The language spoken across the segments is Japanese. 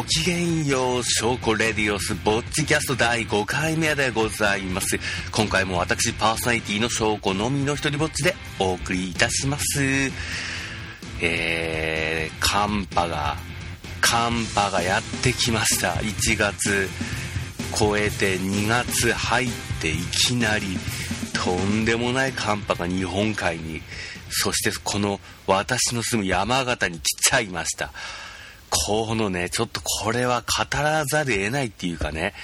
ごきげんよう、ショーコレディオス、ぼっちキャスト第5回目でございます。今回も私、パーソナリティのショーコのみの一人ぼっちでお送りいたします。えー、寒波が、寒波がやってきました。1月超えて2月入っていきなり、とんでもない寒波が日本海に、そしてこの私の住む山形に来ちゃいました。このね、ちょっとこれは語らざる得ないっていうかね、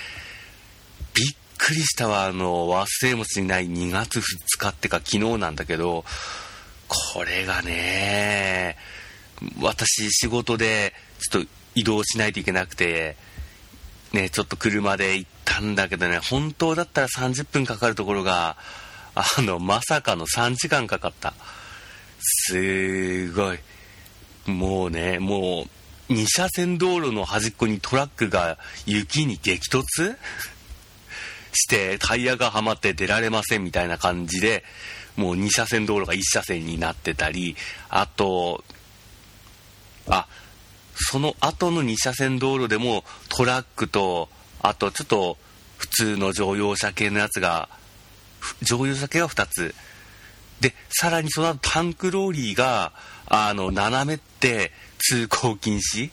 びっくりしたわ、あの、忘れもしない2月2日ってか昨日なんだけど、これがね、私仕事でちょっと移動しないといけなくて、ね、ちょっと車で行ったんだけどね、本当だったら30分かかるところが、あの、まさかの3時間かかった。すごい。もうね、もう、2車線道路の端っこにトラックが雪に激突？してタイヤがはまって出られませんみたいな感じでもう2車線道路が1車線になってたりあとあその後の2車線道路でもトラックとあとちょっと普通の乗用車系のやつが乗用車系が2つ。でさらにその後タンクローリーがあの斜めって通行禁止？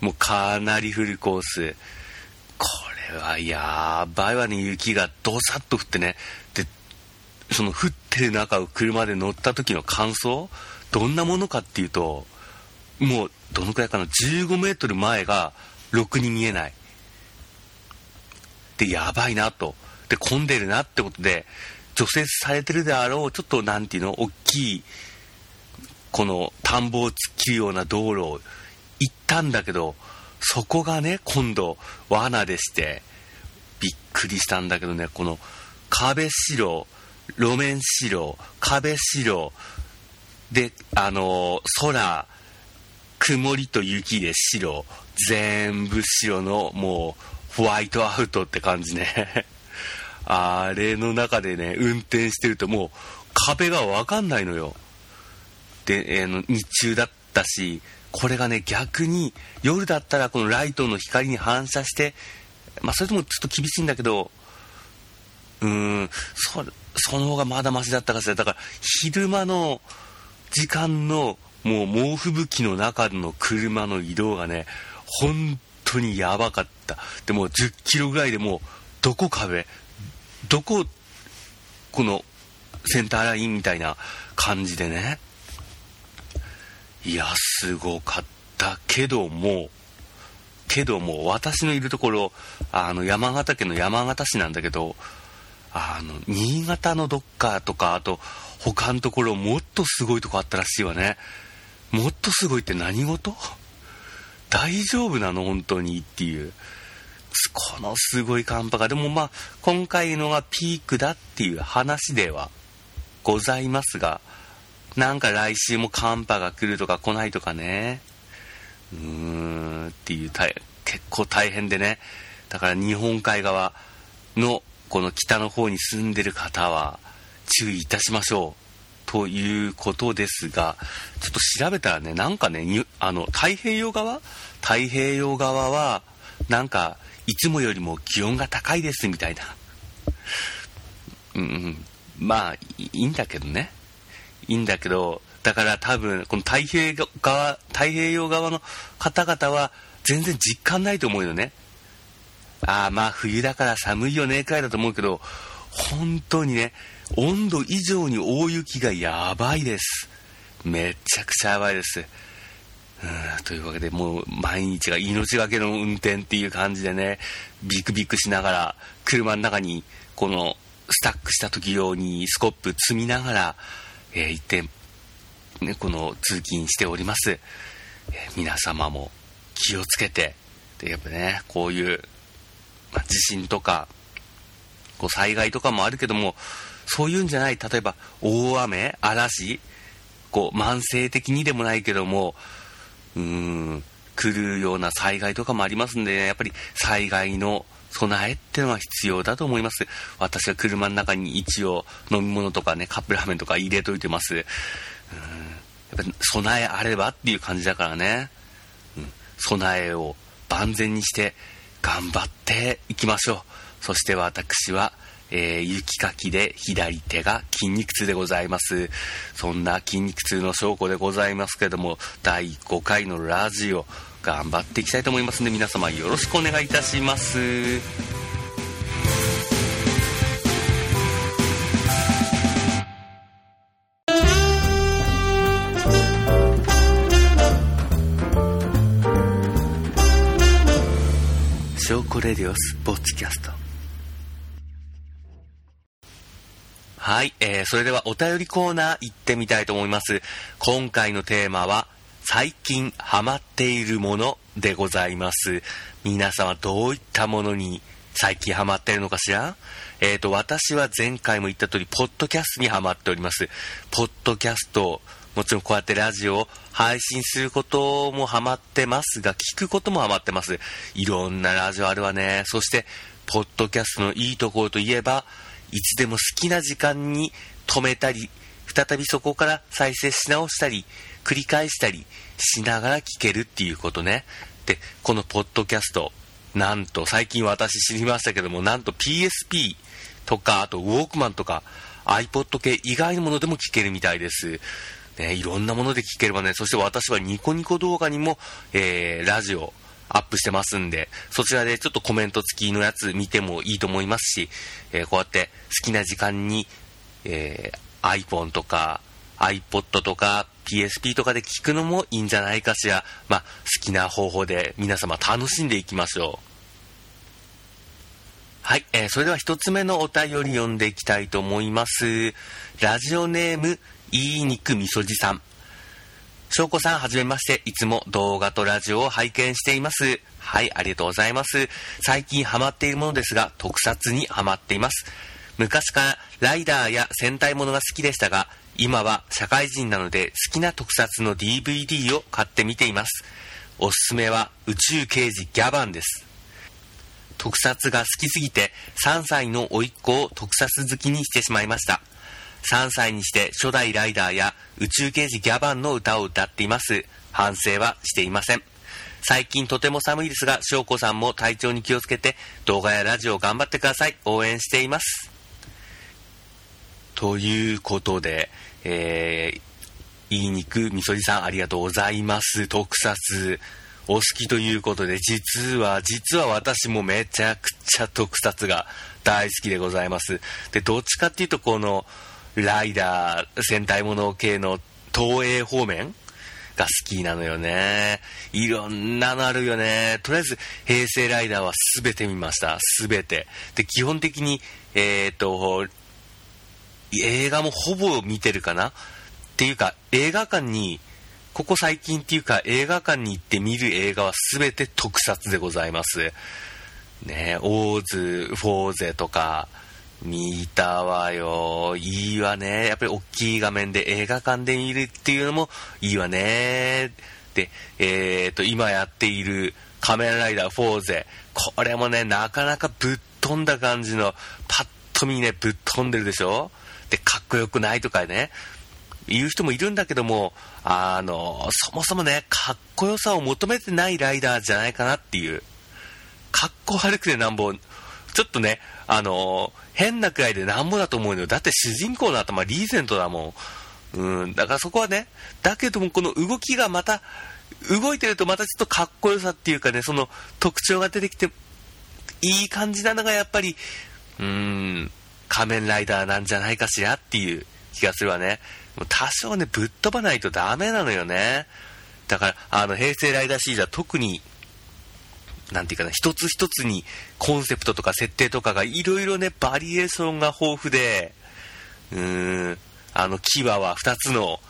もうかなりフルコース。これはやばいわね。雪がどさっと降ってね。でその降ってる中を車で乗った時の感想？どんなものかっていうともうどのくらいかな？15メートル前がろくに見えない。でやばいなと。で混んでるなってことで除雪されてるであろうちょっと何ていうの？大きいこの田んぼを突っ切るような道路を行ったんだけど、そこがね、今度、罠でして、びっくりしたんだけどね、この壁白、路面白、壁白、で、あの空、曇りと雪で白、全部白のもうホワイトアウトって感じね。あれの中でね、運転してるともう壁がわかんないのよ。で、えー、の日中だったしこれがね逆に夜だったらこのライトの光に反射して、まあ、それともちょっと厳しいんだけどうーんそその方がまだマシだったかしら。だから昼間の時間のもう猛吹雪の中の車の移動がね本当にやばかった。でも10キロぐらいでもうどこ壁どここのセンターラインみたいな感じでね。いや、すごかったけども、けども、私のいるところ、あの、山形県の山形市なんだけど、あの、新潟のどっかとか、あと、他のところ、もっとすごいとこあったらしいわね。もっとすごいって何事？大丈夫なの？本当にっていう。このすごい寒波が、でもまあ、今回のがピークだっていう話ではございますが、なんか来週も寒波が来るとか来ないとかね。うーんっていう結構大変でね。だから日本海側のこの北の方に住んでる方は注意いたしましょう。ということですが、ちょっと調べたらね、なんかね、あの、太平洋側？太平洋側は、なんか、いつもよりも気温が高いですみたいな。うん、まあ、いいんだけどね。いいんだけど、だから多分、この太平洋側、太平洋側の方々は全然実感ないと思うよね。ああ、まあ冬だから寒いよね、くらいだと思うけど、本当にね、温度以上に大雪がやばいです。めちゃくちゃやばいです。うんというわけで、もう毎日が命がけの運転っていう感じでね、ビクビクしながら、車の中に、この、スタックした時用にスコップ積みながら、えー、行って、ね、この通勤しております。え、皆様も気をつけて、で、やっぱね、こういう、まあ、地震とか、こう災害とかもあるけども、そういうんじゃない、例えば大雨、嵐、こう慢性的にでもないけども、うーん、来るような災害とかもありますんで、ね、やっぱり災害の備えってのは必要だと思います。私は車の中に一応飲み物とかね、カップラーメンとか入れといてます。うん、やっぱ備えあればっていう感じだからね。うん、備えを万全にして頑張っていきましょう。そして私は、えー、雪かきで左手が筋肉痛でございます。そんな筋肉痛の証拠でございますけども、第5回のラジオ、頑張っていきたいと思いますので、皆様よろしくお願いいたします。証拠レディオスポッツキャストはい、えー、それではお便りコーナー行ってみたいと思います。今回のテーマは、最近ハマっているものでございます。皆様どういったものに最近ハマっているのかしら？えっ、ー、と、私は前回も言った通り、ポッドキャストにハマっております。ポッドキャスト、もちろんこうやってラジオを配信することもハマってますが、聞くこともハマってます。いろんなラジオあるわね。そして、ポッドキャストのいいところといえば、いつでも好きな時間に止めたり、再びそこから再生し直したり、繰り返したりしながら聞けるっていうことね。で、このポッドキャスト、なんと最近私知りましたけども、なんと PSP とか、あとウォークマンとか iPod 系以外のものでも聞けるみたいです。ね、いろんなもので聞ければね、そして私はニコニコ動画にも、えー、ラジオ、アップしてますんで、そちらでちょっとコメント付きのやつ見てもいいと思いますし、えー、こうやって好きな時間に、えー、iPhone とか iPod とか PSP とかで聞くのもいいんじゃないかしら。まあ、好きな方法で皆様楽しんでいきましょう。はい、えー、それでは一つ目のお便り読んでいきたいと思います。ラジオネーム、いい肉みそじさん。翔子さん、はじめまして。いつも動画とラジオを拝見しています。はい、ありがとうございます。最近ハマっているものですが、特撮にハマっています。昔からライダーや戦隊ものが好きでしたが、今は社会人なので好きな特撮の DVD を買って見ています。おすすめは宇宙刑事ギャバンです。特撮が好きすぎて3歳の甥っ子を特撮好きにしてしまいました。3歳にして初代ライダーや宇宙刑事ギャバンの歌を歌っています。反省はしていません。最近とても寒いですが、翔子さんも体調に気をつけて動画やラジオ頑張ってください。応援しています。ということで、えー、いい肉みそじさんありがとうございます。特撮。お好きということで、実は、実は私もめちゃくちゃ特撮が大好きでございます。で、どっちかっていうと、この、ライダー、戦隊もの系の東映方面が好きなのよね。いろんなのあるよね。とりあえず、平成ライダーは全て見ました。全て。で、基本的に、えっ、と、映画もほぼ見てるかな？っていうか、映画館に、ここ最近っていうか、映画館に行って見る映画は全て特撮でございます。ね、オーズ、フォーゼとか、見たわよ。いいわね。やっぱり大きい画面で映画館で見るっていうのもいいわね。で、えっ、ー、と、今やっている仮面ライダーフォーゼ。これもね、なかなかぶっ飛んだ感じの、パッと見ね、ぶっ飛んでるでしょ？で、かっこよくないとかね。言う人もいるんだけども、あの、そもそもね、かっこよさを求めてないライダーじゃないかなっていう。かっこ悪くてなんぼ、ちょっとね、あの変なくらいでなんぼだと思うのよ。だって主人公の頭リーゼントだもん。うん、だからそこはね、だけどもこの動きがまた、動いてるとまたちょっとかっこよさっていうかね、その特徴が出てきて、いい感じなのがやっぱり、うーん、仮面ライダーなんじゃないかしらっていう気がするわね。もう多少ね、ぶっ飛ばないとダメなのよね。だから、あの、平成ライダーシリーズは特になんていうかな、一つ一つにコンセプトとか設定とかがいろいろね、バリエーションが豊富で、うーん、あの、キワは2つの、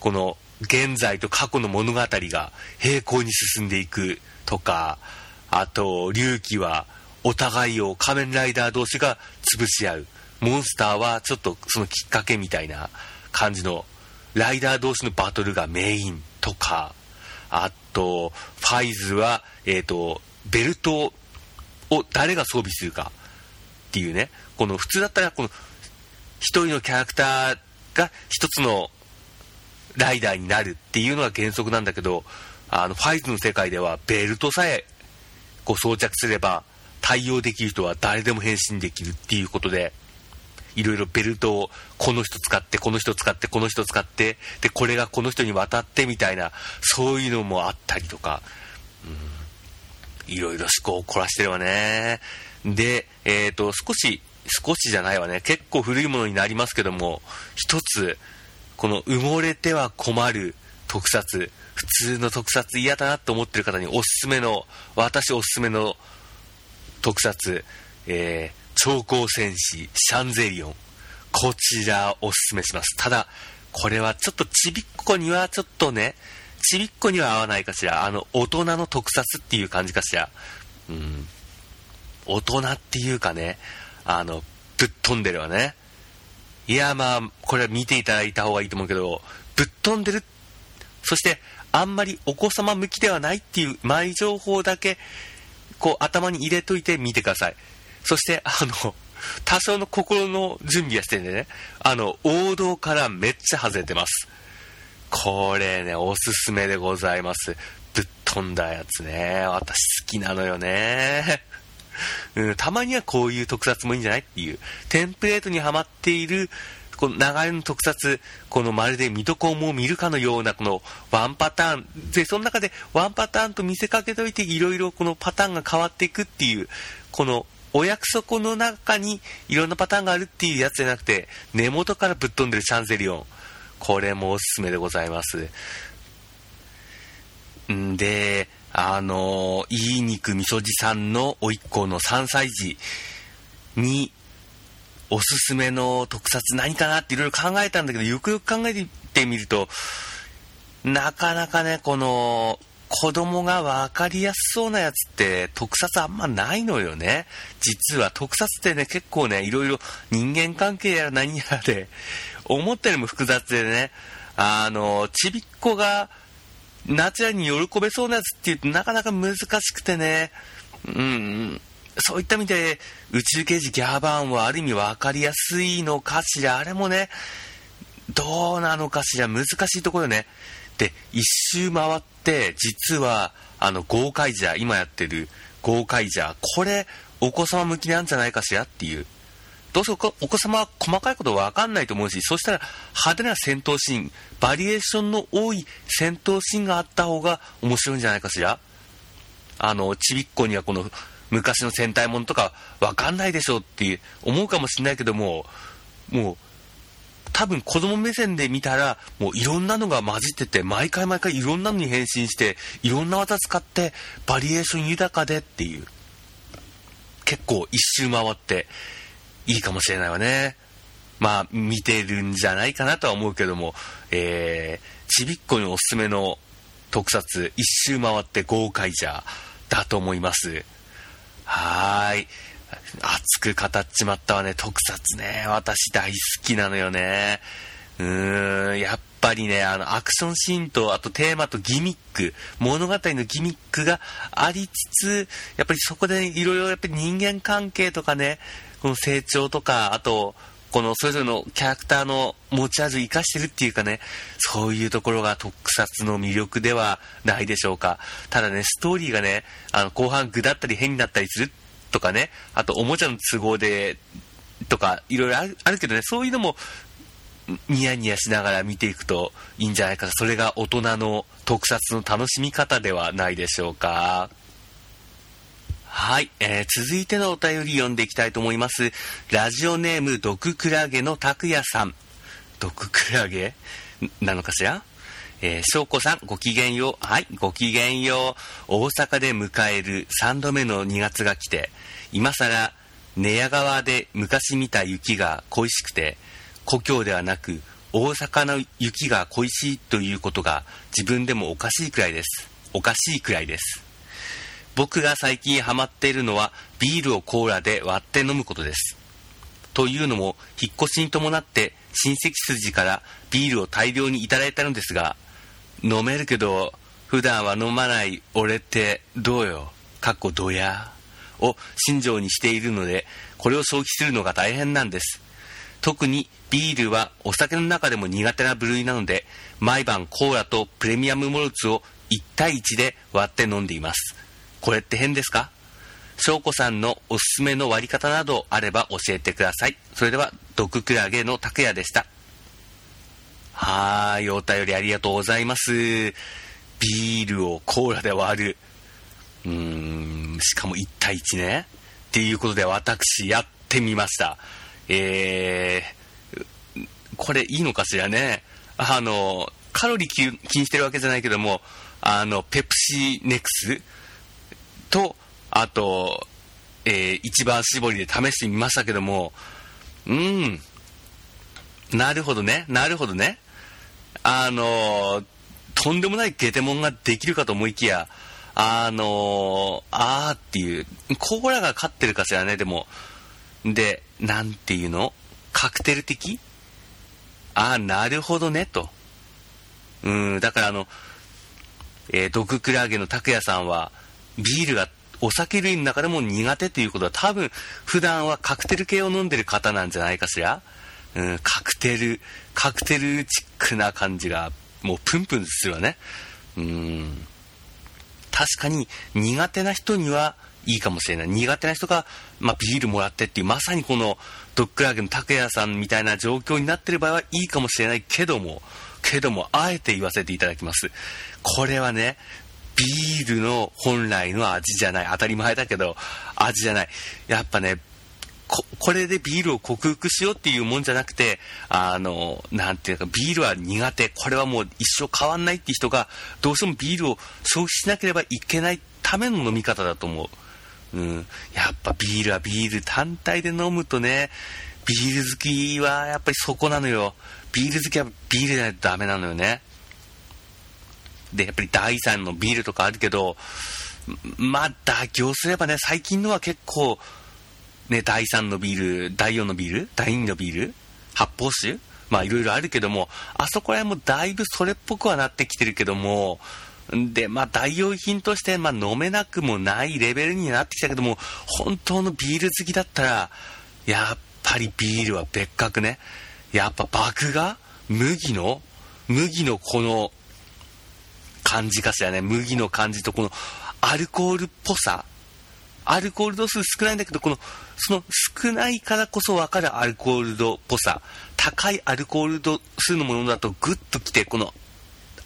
この、現在と過去の物語が平行に進んでいくとか、あと、龍騎はお互いを仮面ライダー同士が潰し合う。モンスターはちょっとそのきっかけみたいな感じの、ライダー同士のバトルがメインとか、あと、ファイズは、えっ、ー、と、ベルトを誰が装備するかっていうね、この普通だったら、この、一人のキャラクターが一つのライダーになるっていうのが原則なんだけど、あの、ファイズの世界ではベルトさえこう装着すれば対応できる人は誰でも変身できるっていうことでいろいろベルトをこの人使ってこの人使ってこの人使ってでこれがこの人に渡ってみたいなそういうのもあったりとか、うん、いろいろ思考を凝らしてるわね。で、えーと、少し少しじゃないわね。結構古いものになりますけども一つこの埋もれては困る特撮普通の特撮嫌だなと思ってる方におすすめの私おすすめの特撮、えー、超高戦士シャンゼリオン。こちらおすすめします。ただこれはちょっとちびっこにはちょっとねちびっこには合わないかしら。あの大人の特撮っていう感じかしら。うん。大人っていうかねあのぶっ飛んでるわね。いやまあこれは見ていただいた方がいいと思うけどぶっ飛んでる。そしてあんまりお子様向きではないっていう前情報だけこう頭に入れといてみてくださいそして、あの、多少の心の準備はしてんでね、あの、王道からめっちゃ外れてます。これね、おすすめでございます。ぶっ飛んだやつね。私好きなのよね。うん、たまにはこういう特撮もいいんじゃないっていう。テンプレートにはまっている、この流れの特撮、このまるで水戸黄門を見るかのようなこのワンパターン、で、その中でワンパターンと見せかけといていろいろこのパターンが変わっていくっていう、このお約束の中にいろんなパターンがあるっていうやつじゃなくて、根元からぶっ飛んでるシャンゼリオン。これもおすすめでございます。んで、あのいい肉みそじさんの甥っ子の3歳児に、おすすめの特撮何かなっていろいろ考えたんだけど、よくよく考えてみると、なかなかね、この、子供が分かりやすそうなやつって特撮あんまないのよね。実は特撮ってね、結構ね、いろいろ人間関係やら何やらで、思ったよりも複雑でね、あの、ちびっ子が夏やに喜べそうなやつっていうとなかなか難しくてね、うん、そういった意味で宇宙刑事ギャーバーンはある意味分かりやすいのかしら？あれもね、どうなのかしら？難しいところね。で、一周回って、実は、あの、豪快じゃ、今やってる豪快じゃ、これ、お子様向きなんじゃないかしら？っていう。どうせお子様は細かいことわかんないと思うし、そしたら派手な戦闘シーン、バリエーションの多い戦闘シーンがあった方が面白いんじゃないかしら？あの、ちびっこにはこの昔の戦隊ものとかわかんないでしょうって思うかもしれないけども、もう多分子供目線で見たら、もういろんなのが混じってて、毎回毎回いろんなのに変身して、いろんな技使って、バリエーション豊かでっていう。結構一周回って、いいかもしれないわね。まあ、見てるんじゃないかなとは思うけども、えー、ちびっこにおすすめの特撮、一周回って豪快じゃ、だと思います。はーい。熱く語っちまったわね、特撮ね。私大好きなのよね。うーん、やっぱりね、あの、アクションシーンと、あとテーマとギミック、物語のギミックがありつつ、やっぱりそこでいろいろやっぱり人間関係とかね、この成長とか、あと、このそれぞれのキャラクターの持ち味を生かしてるっていうかね、そういうところが特撮の魅力ではないでしょうか。ただね、ストーリーがね、あの、後半具だったり変になったりするとかね、あとおもちゃの都合で、とか、いろいろあるけどね、そういうのも、ニヤニヤしながら見ていくといいんじゃないかそれが大人の特撮の楽しみ方ではないでしょうか。はい、えー、続いてのお便り読んでいきたいと思います。ラジオネーム、毒クラゲの拓也さん。毒クラゲ？なのかしら？えー、翔子さん、ごきげんよう。はい、ごきげんよう。大阪で迎える3度目の2月が来て、今更、寝屋川で昔見た雪が恋しくて、故郷ではなく、大阪の雪が恋しいということが自分でもおかしいくらいです。おかしいくらいです。僕が最近ハマっているのはビールをコーラで割って飲むことです。というのも、引っ越しに伴って親戚筋からビールを大量にいただいたのですが、飲めるけど、普段は飲まない俺ってどうよ、かっこどや、を信条にしているので、これを消費するのが大変なんです。特にビールはお酒の中でも苦手な部類なので、毎晩コーラとプレミアムモルツを1対1で割って飲んでいます。これって変ですか？翔子さんのおすすめの割り方などあれば教えてください。それでは、毒クラゲの拓也でした。はーい、お便りありがとうございます。ビールをコーラで割る。うーん、しかも1対1ね。っていうことで私やってみました。えー、これいいのかしらね。あの、カロリー気にしてるわけじゃないけども、あの、ペプシネクスと、あと、えー、一番搾りで試してみましたけども、うん、なるほどね、なるほどね。あのとんでもないゲテモンができるかと思いきや、あのあーっていう、コーラが勝ってるかしらね、でも。で、なんていうの？カクテル的？ああ、なるほどね、と。うん、だからあの、えー、毒クラゲの拓也さんは、ビールがお酒類の中でも苦手ということは多分普段はカクテル系を飲んでる方なんじゃないかしら。うん、カクテル、カクテルチックな感じがもうプンプンするわね。うん。確かに苦手な人にはいいかもしれない。苦手な人が、まあ、ビールもらってっていう、まさにこのドッグラーゲの拓也さんみたいな状況になってる場合はいいかもしれないけども、けども、あえて言わせていただきます。これはね、ビールの本来の味じゃない。当たり前だけど、味じゃない。やっぱね、ここれでビールを克服しようっていうもんじゃなくて、あの、なんていうか、ビールは苦手、これはもう一生変わんないって人が、どうしてもビールを消費しなければいけないための飲み方だと思う。うん。やっぱビールはビール単体で飲むとね、ビール好きはやっぱりそこなのよ。ビール好きはビールじゃないとダメなのよね。で、やっぱり第3のビールとかあるけど、まあ、妥協すればね、最近のは結構、ね、第3のビール、第4のビール、第2のビール、発泡酒まあ、いろいろあるけども、あそこら辺もだいぶそれっぽくはなってきてるけども、で、まあ、代用品として、まあ、飲めなくもないレベルになってきたけども、本当のビール好きだったら、やっぱりビールは別格ね。やっぱ麦芽麦の麦のこの感じかしらね。麦の感じとこのアルコールっぽさ。アルコール度数少ないんだけど、この、その少ないからこそわかるアルコール度っぽさ。高いアルコール度数のものだとグッときて、この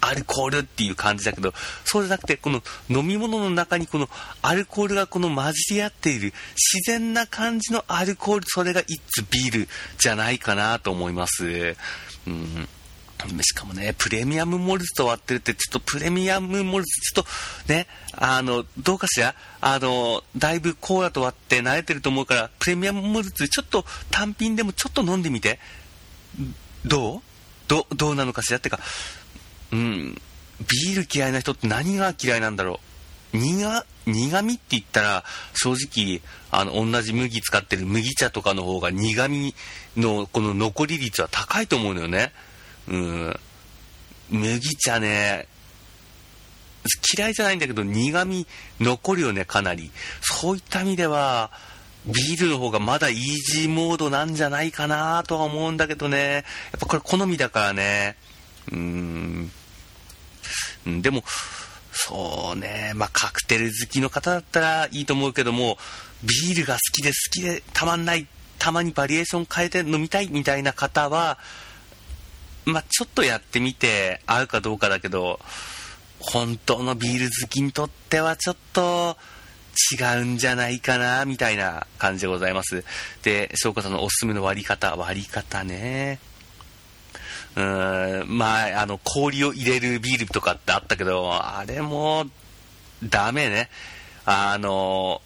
アルコールっていう感じだけど、そうじゃなくて、この飲み物の中にこのアルコールがこの混じり合っている自然な感じのアルコール、それがイッツビールじゃないかなと思います。うんしかもね、プレミアムモルツと割ってるって、ちょっとプレミアムモルツ、ちょっとね、あの、どうかしら？あの、だいぶコーラと割って慣れてると思うから、プレミアムモルツ、ちょっと単品でもちょっと飲んでみて。どう？ど、どうなのかしら？ってか、うん、ビール嫌いな人って何が嫌いなんだろう？苦、苦味って言ったら、正直、あの、同じ麦使ってる麦茶とかの方が苦味のこの残り率は高いと思うのよね。うん。麦茶ね、嫌いじゃないんだけど苦味残るよね、かなり。そういった意味では、ビールの方がまだイージーモードなんじゃないかなとは思うんだけどね。やっぱこれ好みだからね。うん。うん、でも、そうね、まあ、カクテル好きの方だったらいいと思うけども、ビールが好きで好きでたまんない、たまにバリエーション変えて飲みたいみたいな方は、まあ、ちょっとやってみて合うかどうかだけど、本当のビール好きにとってはちょっと違うんじゃないかな、みたいな感じでございます。で、翔子さんのおすすめの割り方、割り方ね。うーん、まあ、あの、氷を入れるビールとかってあったけど、あれも、ダメね。あの、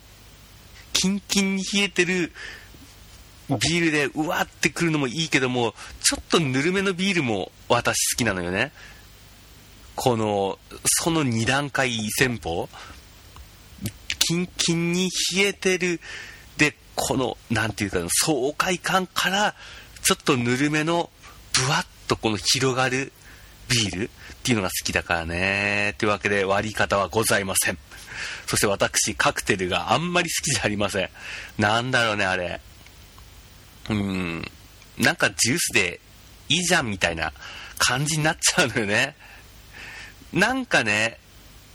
キンキンに冷えてるビールでうわってくるのもいいけども、ちょっとぬるめのビールも私好きなのよね。この、その2段階戦法。キンキンに冷えてる。で、この、なんていうか、爽快感から、ちょっとぬるめの、ぶわっとこの広がるビールっていうのが好きだからね。というわけで割り方はございません。そして私、カクテルがあんまり好きじゃありません。なんだろうね、あれ。うん。なんかジュースでいいじゃんみたいな感じになっちゃうのよね。なんかね、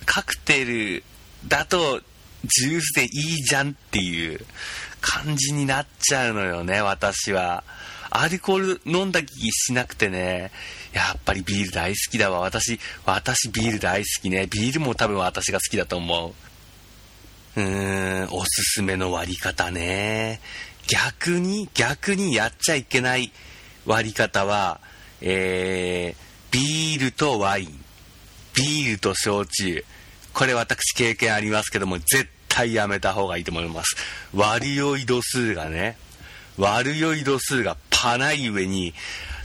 カクテルだとジュースでいいじゃんっていう感じになっちゃうのよね、私は。アルコール飲んだ気しなくてね、やっぱりビール大好きだわ。私、私ビール大好きね。ビールも多分私が好きだと思う。うーん、おすすめの割り方ね。逆に、逆にやっちゃいけない割り方は、えー、ビールとワイン、ビールと焼酎。これ私経験ありますけども、絶対やめた方がいいと思います。割酔い度数がね、割酔い度数がパない上に、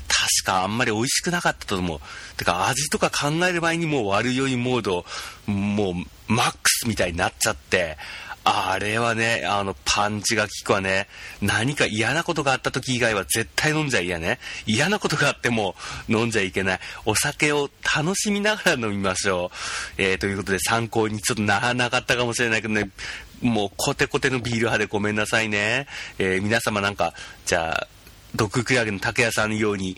確かあんまり美味しくなかったと思う。てか味とか考える前にもう悪酔いモード、もうマックスみたいになっちゃって、あれはね、あの、パンチが効くわね。何か嫌なことがあった時以外は絶対飲んじゃ嫌ね。嫌なことがあっても飲んじゃいけない。お酒を楽しみながら飲みましょう。えー、ということで参考にちょっとならなかったかもしれないけどね、もうコテコテのビール派でごめんなさいね。えー、皆様なんか、じゃあ、毒クラゲの竹屋さんのように、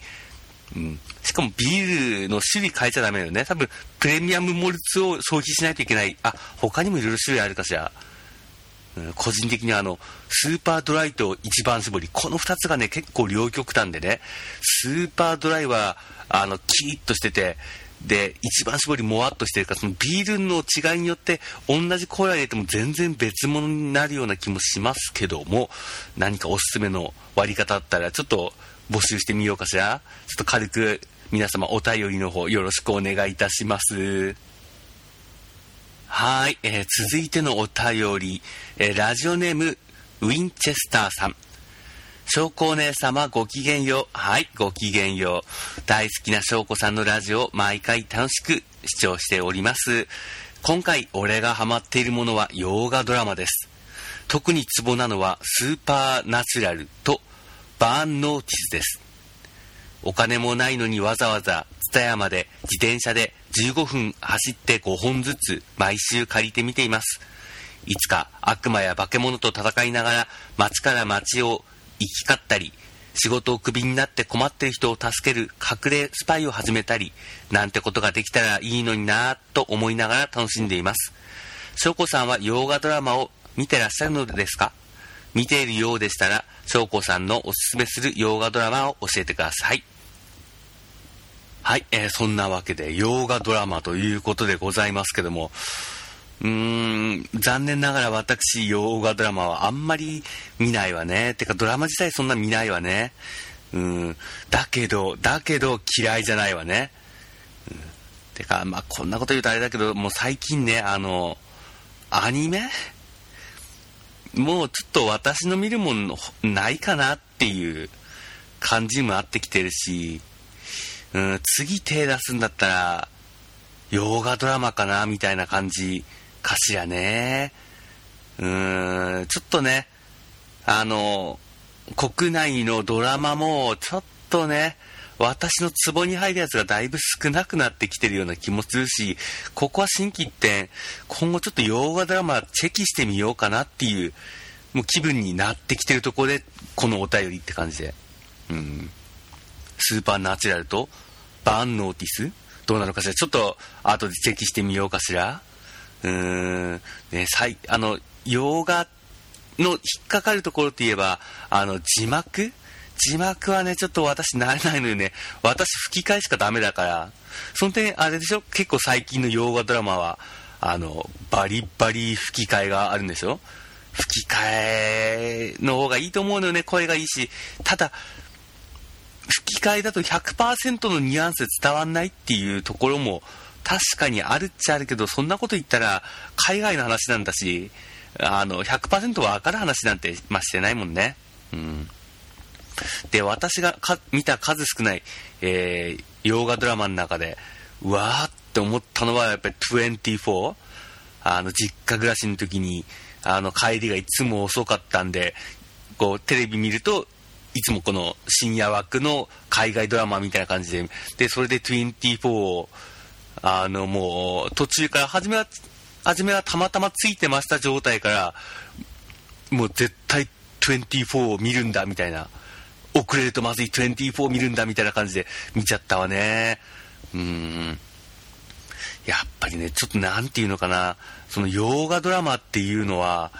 うん、しかもビールの種類変えちゃダメだよね。多分、プレミアムモルツを消費しないといけない。あ、他にもいろいろ種類あるかしら。個人的にあの、スーパードライと一番搾り、この2つがね、結構両極端でね、スーパードライは、あの、キリッとしてて、で、一番搾りもわっとしてるから、そのビールの違いによって、同じコーラ入れても全然別物になるような気もしますけども、何かおすすめの割り方あったら、ちょっと募集してみようかしら。ちょっと軽く、皆様お便りの方よろしくお願いいたします。はい、えー、続いてのお便り、えー、ラジオネーム、ウィンチェスターさん。翔子お姉様ごきげんよう。はい、ごきげんよう。大好きな翔子さんのラジオ毎回楽しく視聴しております。今回俺がハマっているものは洋画ドラマです。特にツボなのはスーパーナチュラルとバーンノーティスです。お金もないのにわざわざ蔦屋まで自転車で15分走って5本ずつ毎週借りてみています。いつか悪魔や化け物と戦いながら街から街を行き交ったり、仕事をクビになって困ってる人を助ける隠れスパイを始めたり、なんてことができたらいいのになぁと思いながら楽しんでいます。翔子さんは洋画ドラマを見てらっしゃるのですか？見ているようでしたら、翔子さんのおすすめする洋画ドラマを教えてください。はい、えー、そんなわけで洋画ドラマということでございますけども、うーん、残念ながら私、洋画ドラマはあんまり見ないわね。てかドラマ自体そんな見ないわね。うん、だけど、だけど嫌いじゃないわね。うん、てか、まあ、こんなこと言うとあれだけど、もう最近ね、あの、アニメ？もうちょっと私の見るものないかなっていう感じもあってきてるし、うん、次手出すんだったら、洋画ドラマかなみたいな感じかしらね。うん、ちょっとね、あの、国内のドラマもちょっとね、私のツボに入るやつがだいぶ少なくなってきてるような気もするし、ここは新規一点、今後ちょっと洋画ドラマチェキしてみようかなっていう、もう気分になってきてるところで、このお便りって感じで。うん。スーパーナチュラルとバンノーティス？どうなのかしら？ちょっと後でチェキしてみようかしら？うーん、ね、あの、洋画の引っかかるところって言えば、あの、字幕？字幕はね、ちょっと私慣れないのよね。私吹き替えしかダメだから。その点、あれでしょ？結構最近の洋画ドラマは、あの、バリバリ吹き替えがあるんでしょ吹き替えの方がいいと思うのよね。声がいいし。ただ、吹き替えだと100%のニュアンス伝わんないっていうところも確かにあるっちゃあるけど、そんなこと言ったら海外の話なんだし、あの、100%分かる話なんて、まあ、してないもんね。うん。で、私が見た数少ない、えー、洋画ドラマの中で、うわーって思ったのはやっぱり24。あの、実家暮らしの時に、あの、帰りがいつも遅かったんで、こう、テレビ見ると、いつもこの深夜枠の海外ドラマみたいな感じで、で、それで24を、あの、もう、途中から、初めは、初めはたまたまついてました状態から、もう絶対24を見るんだ、みたいな。遅れるとまずい24を見るんだ、みたいな感じで見ちゃったわね。うん。やっぱりね、ちょっとなんていうのかな、その洋画ドラマっていうのは、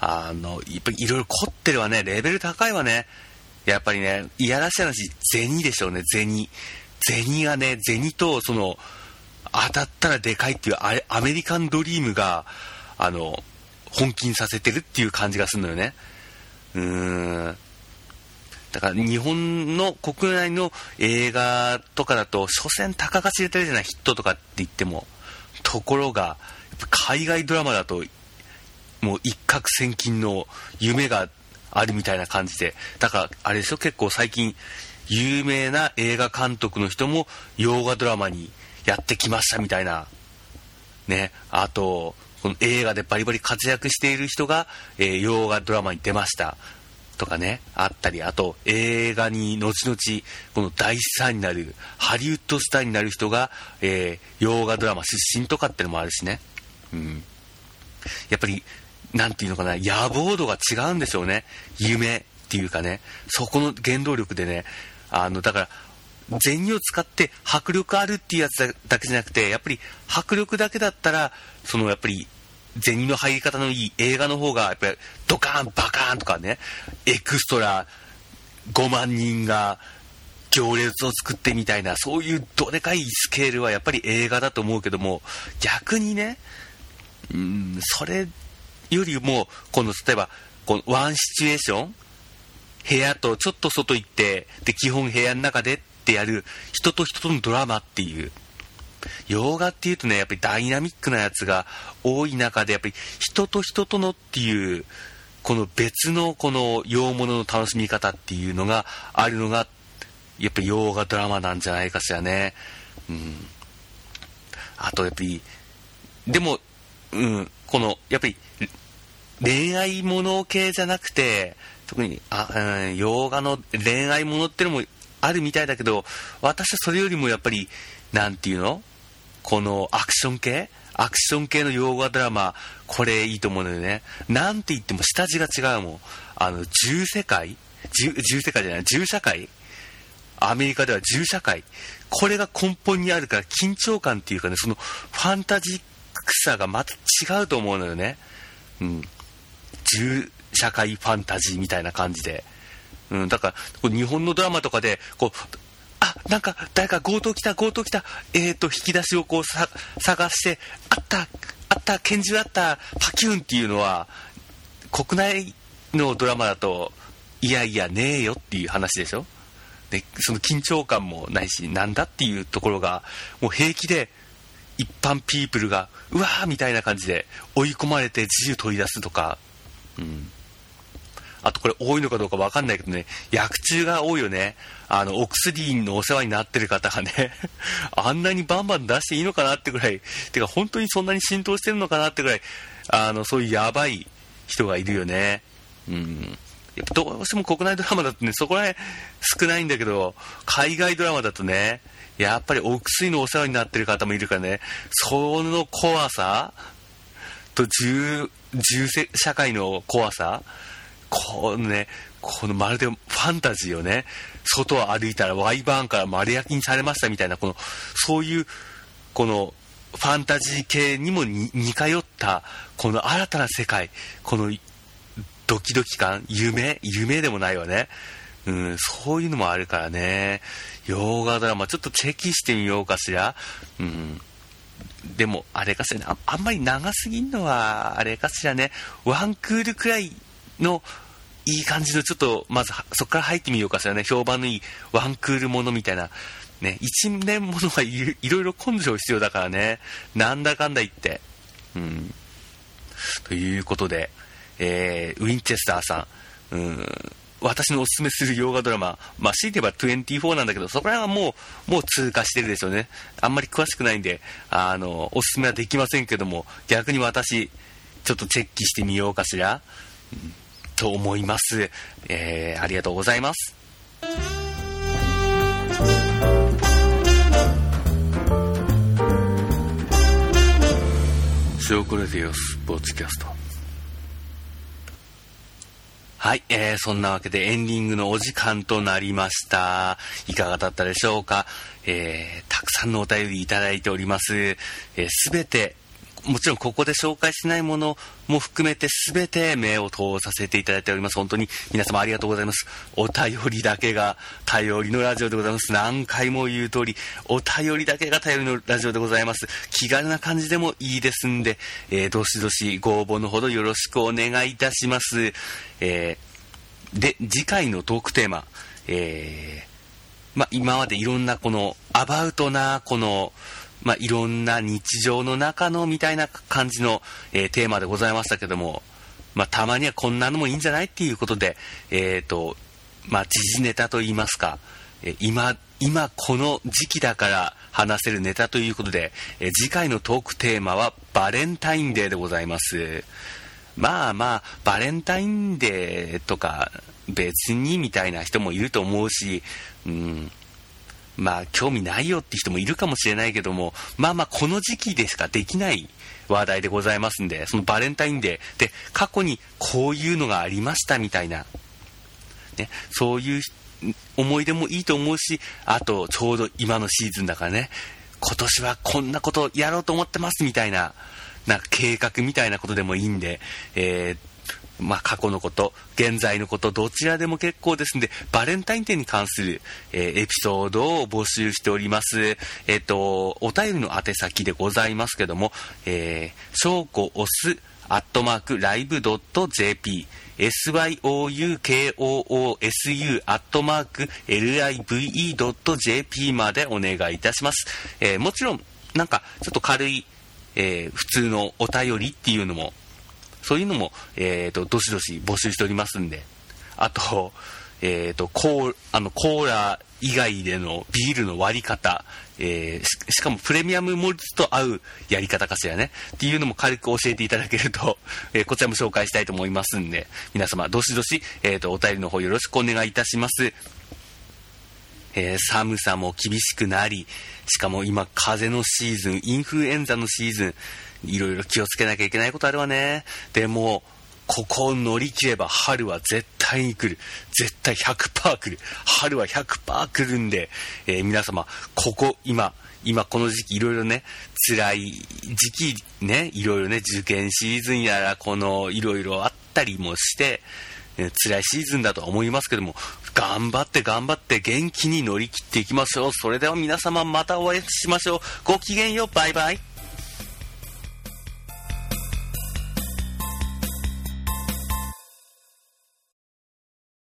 あの、やっぱりいろいろ凝ってるわね、レベル高いわね。やっぱりね、いやらしい話、銭でしょうね、銭。銭がね、銭と、その、当たったらでかいっていうあれ、アメリカンドリームが、あの、本気にさせてるっていう感じがするのよね。うーん。だから日本の国内の映画とかだと、所詮高が知れてるじゃない、ヒットとかって言っても。ところが、海外ドラマだと、もう一攫千金の夢があるみたいな感じで、だからあれでしょ、結構最近、有名な映画監督の人も洋画ドラマにやってきましたみたいな、ね、あと、この映画でバリバリ活躍している人が、えー、洋画ドラマに出ました。とかね、あったり、あと映画に後々この大スターになる、ハリウッドスターになる人が、えー、洋画ドラマ出身とかってのもあるしね。うん。やっぱり、なんていうのかな、野望度が違うんでしょうね。夢っていうかね、そこの原動力でね、あの、だから、銭を使って迫力あるっていうやつだけじゃなくて、やっぱり迫力だけだったら、そのやっぱり銭の入り方のいい映画の方が、やっぱりドカーン、バカーンとかね、エクストラ5万人が行列を作ってみたいな、そういうどでかいスケールはやっぱり映画だと思うけども、逆にね、うん、それよりも、この例えば、このワンシチュエーション、部屋とちょっと外行って、で、基本部屋の中でってやる、人と人とのドラマっていう、洋画っていうとね、やっぱりダイナミックなやつが多い中で、やっぱり人と人とのっていう、この別のこの洋物の楽しみ方っていうのがあるのが、やっぱり洋画ドラマなんじゃないかしらね。うん。あとやっぱり、でも、うん、この、やっぱり、恋愛もの系じゃなくて、特に、あ、うん、洋画の恋愛ものってのもあるみたいだけど、私はそれよりもやっぱり、なんていうの？このアクション系？アクション系の洋画ドラマ、これいいと思うのよね。なんて言っても下地が違うもん。あの、銃世界？銃世界じゃない、銃社会？アメリカでは銃社会。これが根本にあるから緊張感っていうかね、そのファンタジッさがまた違うと思うのよね。うん。銃社会ファンタジーみたいな感じで。うん、だから、日本のドラマとかで、こう、あ、なんか、誰か強盗来た、強盗来た、えーと、引き出しをこうさ探して、あった、あった、拳銃あった、パキューンっていうのは、国内のドラマだと、いやいや、ねえよっていう話でしょ？で、その緊張感もないし、なんだっていうところが、もう平気で、一般ピープルが、うわーみたいな感じで追い込まれて自由取り出すとか、うん。あとこれ多いのかどうかわかんないけどね、薬中が多いよね。あの、お薬のお世話になってる方がね、あんなにバンバン出していいのかなってぐらい、てか本当にそんなに浸透してるのかなってぐらい、あの、そういうやばい人がいるよね。うん。やっぱどうしても国内ドラマだとね、そこら辺少ないんだけど、海外ドラマだとね、やっぱりお薬のお世話になってる方もいるからね、その怖さと銃、銃社会の怖さこのね、このまるでファンタジーをね、外を歩いたらワイバーンから丸焼きにされましたみたいな、この、そういう、この、ファンタジー系にも似通った、この新たな世界、このドキドキ感、夢、夢でもないわね。うん、そういうのもあるからね。洋画ドラマ、ちょっとチェキしてみようかしら。うん。でも、あれかしらねあ、あんまり長すぎんのは、あれかしらね。ワンクールくらいのいい感じのちょっとまずそこから入ってみようかしらね評判のいいワンクールものみたいなね一年ものはいろいろ根性必要だからねなんだかんだ言ってうんということで、えー、ウィンチェスターさんうん私のおすすめする洋画ドラマ、まあ、強いて言えば24なんだけど、そこら辺はもう、もう通過してるでしょうね。あんまり詳しくないんで、あの、おすすめはできませんけども、逆に私、ちょっとチェックしてみようかしら。と思います。えー、ありがとうございます。塩コレディオスポーツキャスト。はい、えー、そんなわけでエンディングのお時間となりました。いかがだったでしょうか？えー、たくさんのお便りいただいております。す、えー、てもちろんここで紹介しないものも含めて全て目を通させていただいております。本当に皆様ありがとうございます。お便りだけが頼りのラジオでございます。何回も言う通り、お便りだけが頼りのラジオでございます。気軽な感じでもいいですんで、えー、どしどしご応募のほどよろしくお願いいたします。えー、で、次回のトークテーマ、えー、ま今までいろんなこのアバウトなこのまあ、いろんな日常の中のみたいな感じの、えー、テーマでございましたけども、まあ、たまにはこんなのもいいんじゃないっていうことで、えっ、ー、と、まあ、時事ネタといいますか、えー、今、今この時期だから話せるネタということで、え次回のトークテーマはバレンタインデーでございます。まあまあ、バレンタインデーとか別にみたいな人もいると思うし、うん、まあ、興味ないよって人もいるかもしれないけども、まあまあ、この時期でしかできない話題でございますんで、そのバレンタインデー。で、過去にこういうのがありましたみたいな、ね、そういう思い出もいいと思うし、あと、ちょうど今のシーズンだからね、今年はこんなことやろうと思ってますみたいな、なんか計画みたいなことでもいいんで、えーまあ、過去のこと、現在のこと、どちらでも結構ですんで、バレンタインデーに関する、えー、エピソードを募集しております。えっ、ー、と、お便りの宛先でございますけども、えー、証拠押す、アットマーク、ライブドット JP、syoukoousu アットマーク live.jp までお願いいたします。えー、もちろん、なんか、ちょっと軽い、えー、普通のお便りっていうのもそういうのも、えーと、どしどし募集しておりますんで、あと、えーと、コーあのコーラ以外でのビールの割り方、えー、しかもプレミアムモルツと合うやり方かしらね。っていうのも軽く教えていただけると、えー、こちらも紹介したいと思いますんで。皆様どしどし、えーと、お便りの方よろしくお願いいたします、えー、寒さも厳しくなりしかも今風邪のシーズンインフルエンザのシーズン。いろいろ気をつけなきゃいけないことあるわね。でも、ここを乗り切れば春は絶対に来る。絶対100%来る。春は100%来るんで、えー、皆様、ここ、今、今この時期いろいろね、辛い時期ね、いろいろね、受験シーズンやら、このいろいろあったりもして、ね、辛いシーズンだとは思いますけども、頑張って頑張って元気に乗り切っていきましょう。それでは皆様またお会いしましょう。ごきげんよう。バイバイ。